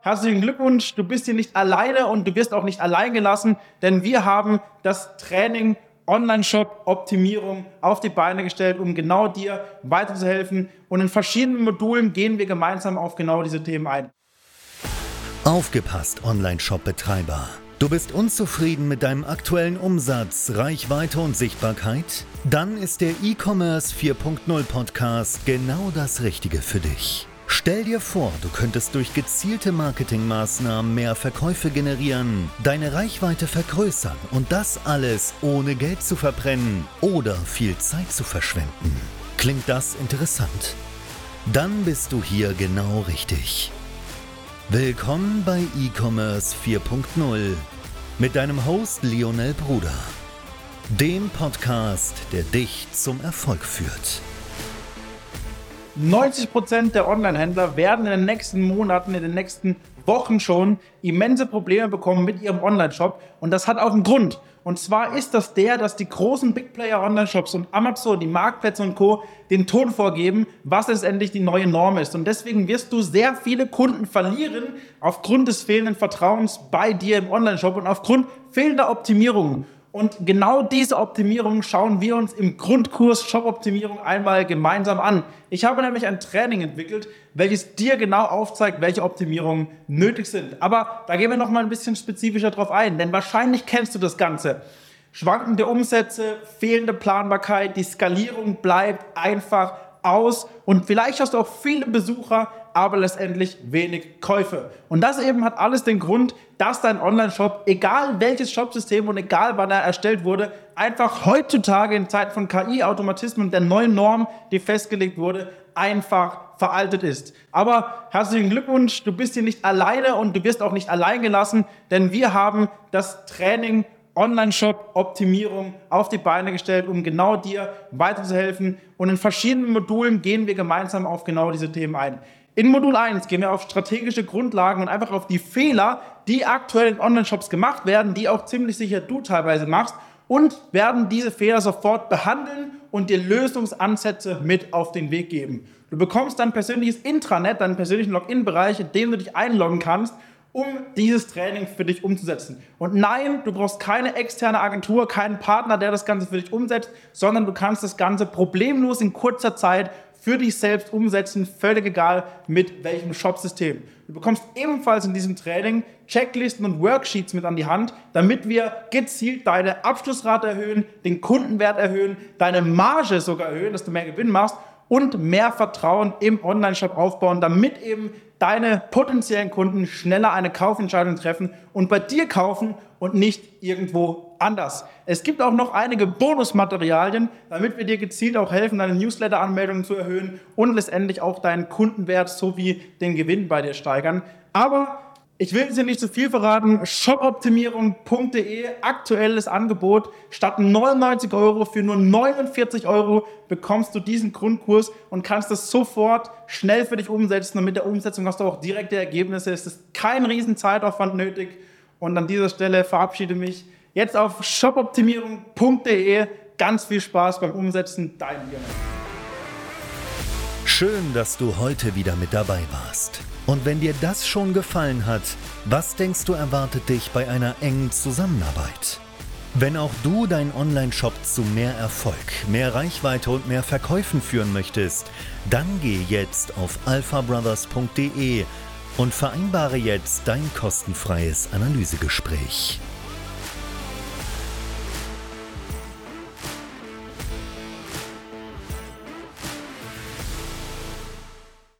Herzlichen Glückwunsch, du bist hier nicht alleine und du wirst auch nicht allein gelassen, denn wir haben das Training Online-Shop-Optimierung auf die Beine gestellt, um genau dir weiterzuhelfen. Und in verschiedenen Modulen gehen wir gemeinsam auf genau diese Themen ein. Aufgepasst, Online-Shop-Betreiber. Du bist unzufrieden mit deinem aktuellen Umsatz, Reichweite und Sichtbarkeit? Dann ist der E-Commerce 4.0 Podcast genau das Richtige für dich. Stell dir vor, du könntest durch gezielte Marketingmaßnahmen mehr Verkäufe generieren, deine Reichweite vergrößern und das alles ohne Geld zu verbrennen oder viel Zeit zu verschwenden. Klingt das interessant? Dann bist du hier genau richtig. Willkommen bei E-Commerce 4.0 mit deinem Host Lionel Bruder, dem Podcast, der dich zum Erfolg führt. 90% der Online-Händler werden in den nächsten Monaten, in den nächsten Wochen schon immense Probleme bekommen mit ihrem Online-Shop. Und das hat auch einen Grund. Und zwar ist das der, dass die großen Big Player Online-Shops und Amazon, die Marktplätze und Co. den Ton vorgeben, was letztendlich die neue Norm ist. Und deswegen wirst du sehr viele Kunden verlieren aufgrund des fehlenden Vertrauens bei dir im Online-Shop und aufgrund fehlender Optimierungen. Und genau diese Optimierung schauen wir uns im Grundkurs Shop-Optimierung einmal gemeinsam an. Ich habe nämlich ein Training entwickelt, welches dir genau aufzeigt, welche Optimierungen nötig sind. Aber da gehen wir noch mal ein bisschen spezifischer drauf ein, denn wahrscheinlich kennst du das Ganze. Schwankende Umsätze, fehlende Planbarkeit, die Skalierung bleibt einfach aus und vielleicht hast du auch viele Besucher, aber letztendlich wenig Käufe. Und das eben hat alles den Grund, dass dein Online-Shop, egal welches Shopsystem und egal wann er erstellt wurde, einfach heutzutage in Zeiten von KI-Automatismen und der neuen Norm, die festgelegt wurde, einfach veraltet ist. Aber herzlichen Glückwunsch, du bist hier nicht alleine und du wirst auch nicht allein gelassen, denn wir haben das Training Online-Shop-Optimierung auf die Beine gestellt, um genau dir weiterzuhelfen. Und in verschiedenen Modulen gehen wir gemeinsam auf genau diese Themen ein. In Modul 1 gehen wir auf strategische Grundlagen und einfach auf die Fehler, die aktuell in Online-Shops gemacht werden, die auch ziemlich sicher du teilweise machst und werden diese Fehler sofort behandeln und dir Lösungsansätze mit auf den Weg geben. Du bekommst dein persönliches Intranet, deinen persönlichen Login-Bereich, in dem du dich einloggen kannst, um dieses Training für dich umzusetzen. Und nein, du brauchst keine externe Agentur, keinen Partner, der das Ganze für dich umsetzt, sondern du kannst das Ganze problemlos in kurzer Zeit für dich selbst umsetzen, völlig egal mit welchem Shopsystem. Du bekommst ebenfalls in diesem Training Checklisten und Worksheets mit an die Hand, damit wir gezielt deine Abschlussrate erhöhen, den Kundenwert erhöhen, deine Marge sogar erhöhen, dass du mehr Gewinn machst und mehr Vertrauen im Online-Shop aufbauen, damit eben deine potenziellen Kunden schneller eine Kaufentscheidung treffen und bei dir kaufen und nicht irgendwo anders. Es gibt auch noch einige Bonusmaterialien, damit wir dir gezielt auch helfen, deine Newsletter-Anmeldungen zu erhöhen und letztendlich auch deinen Kundenwert sowie den Gewinn bei dir steigern. Aber ich will dir nicht zu viel verraten. Shopoptimierung.de, aktuelles Angebot. Statt 99 Euro für nur 49 Euro bekommst du diesen Grundkurs und kannst es sofort schnell für dich umsetzen. Und mit der Umsetzung hast du auch direkte Ergebnisse. Es ist kein riesen Zeitaufwand nötig. Und an dieser Stelle verabschiede mich jetzt auf shopoptimierung.de. Ganz viel Spaß beim Umsetzen. Dein Lionel. Schön, dass du heute wieder mit dabei warst. Und wenn dir das schon gefallen hat, was denkst du erwartet dich bei einer engen Zusammenarbeit? Wenn auch du deinen Online-Shop zu mehr Erfolg, mehr Reichweite und mehr Verkäufen führen möchtest, dann geh jetzt auf alphabrothers.de und vereinbare jetzt dein kostenfreies Analysegespräch.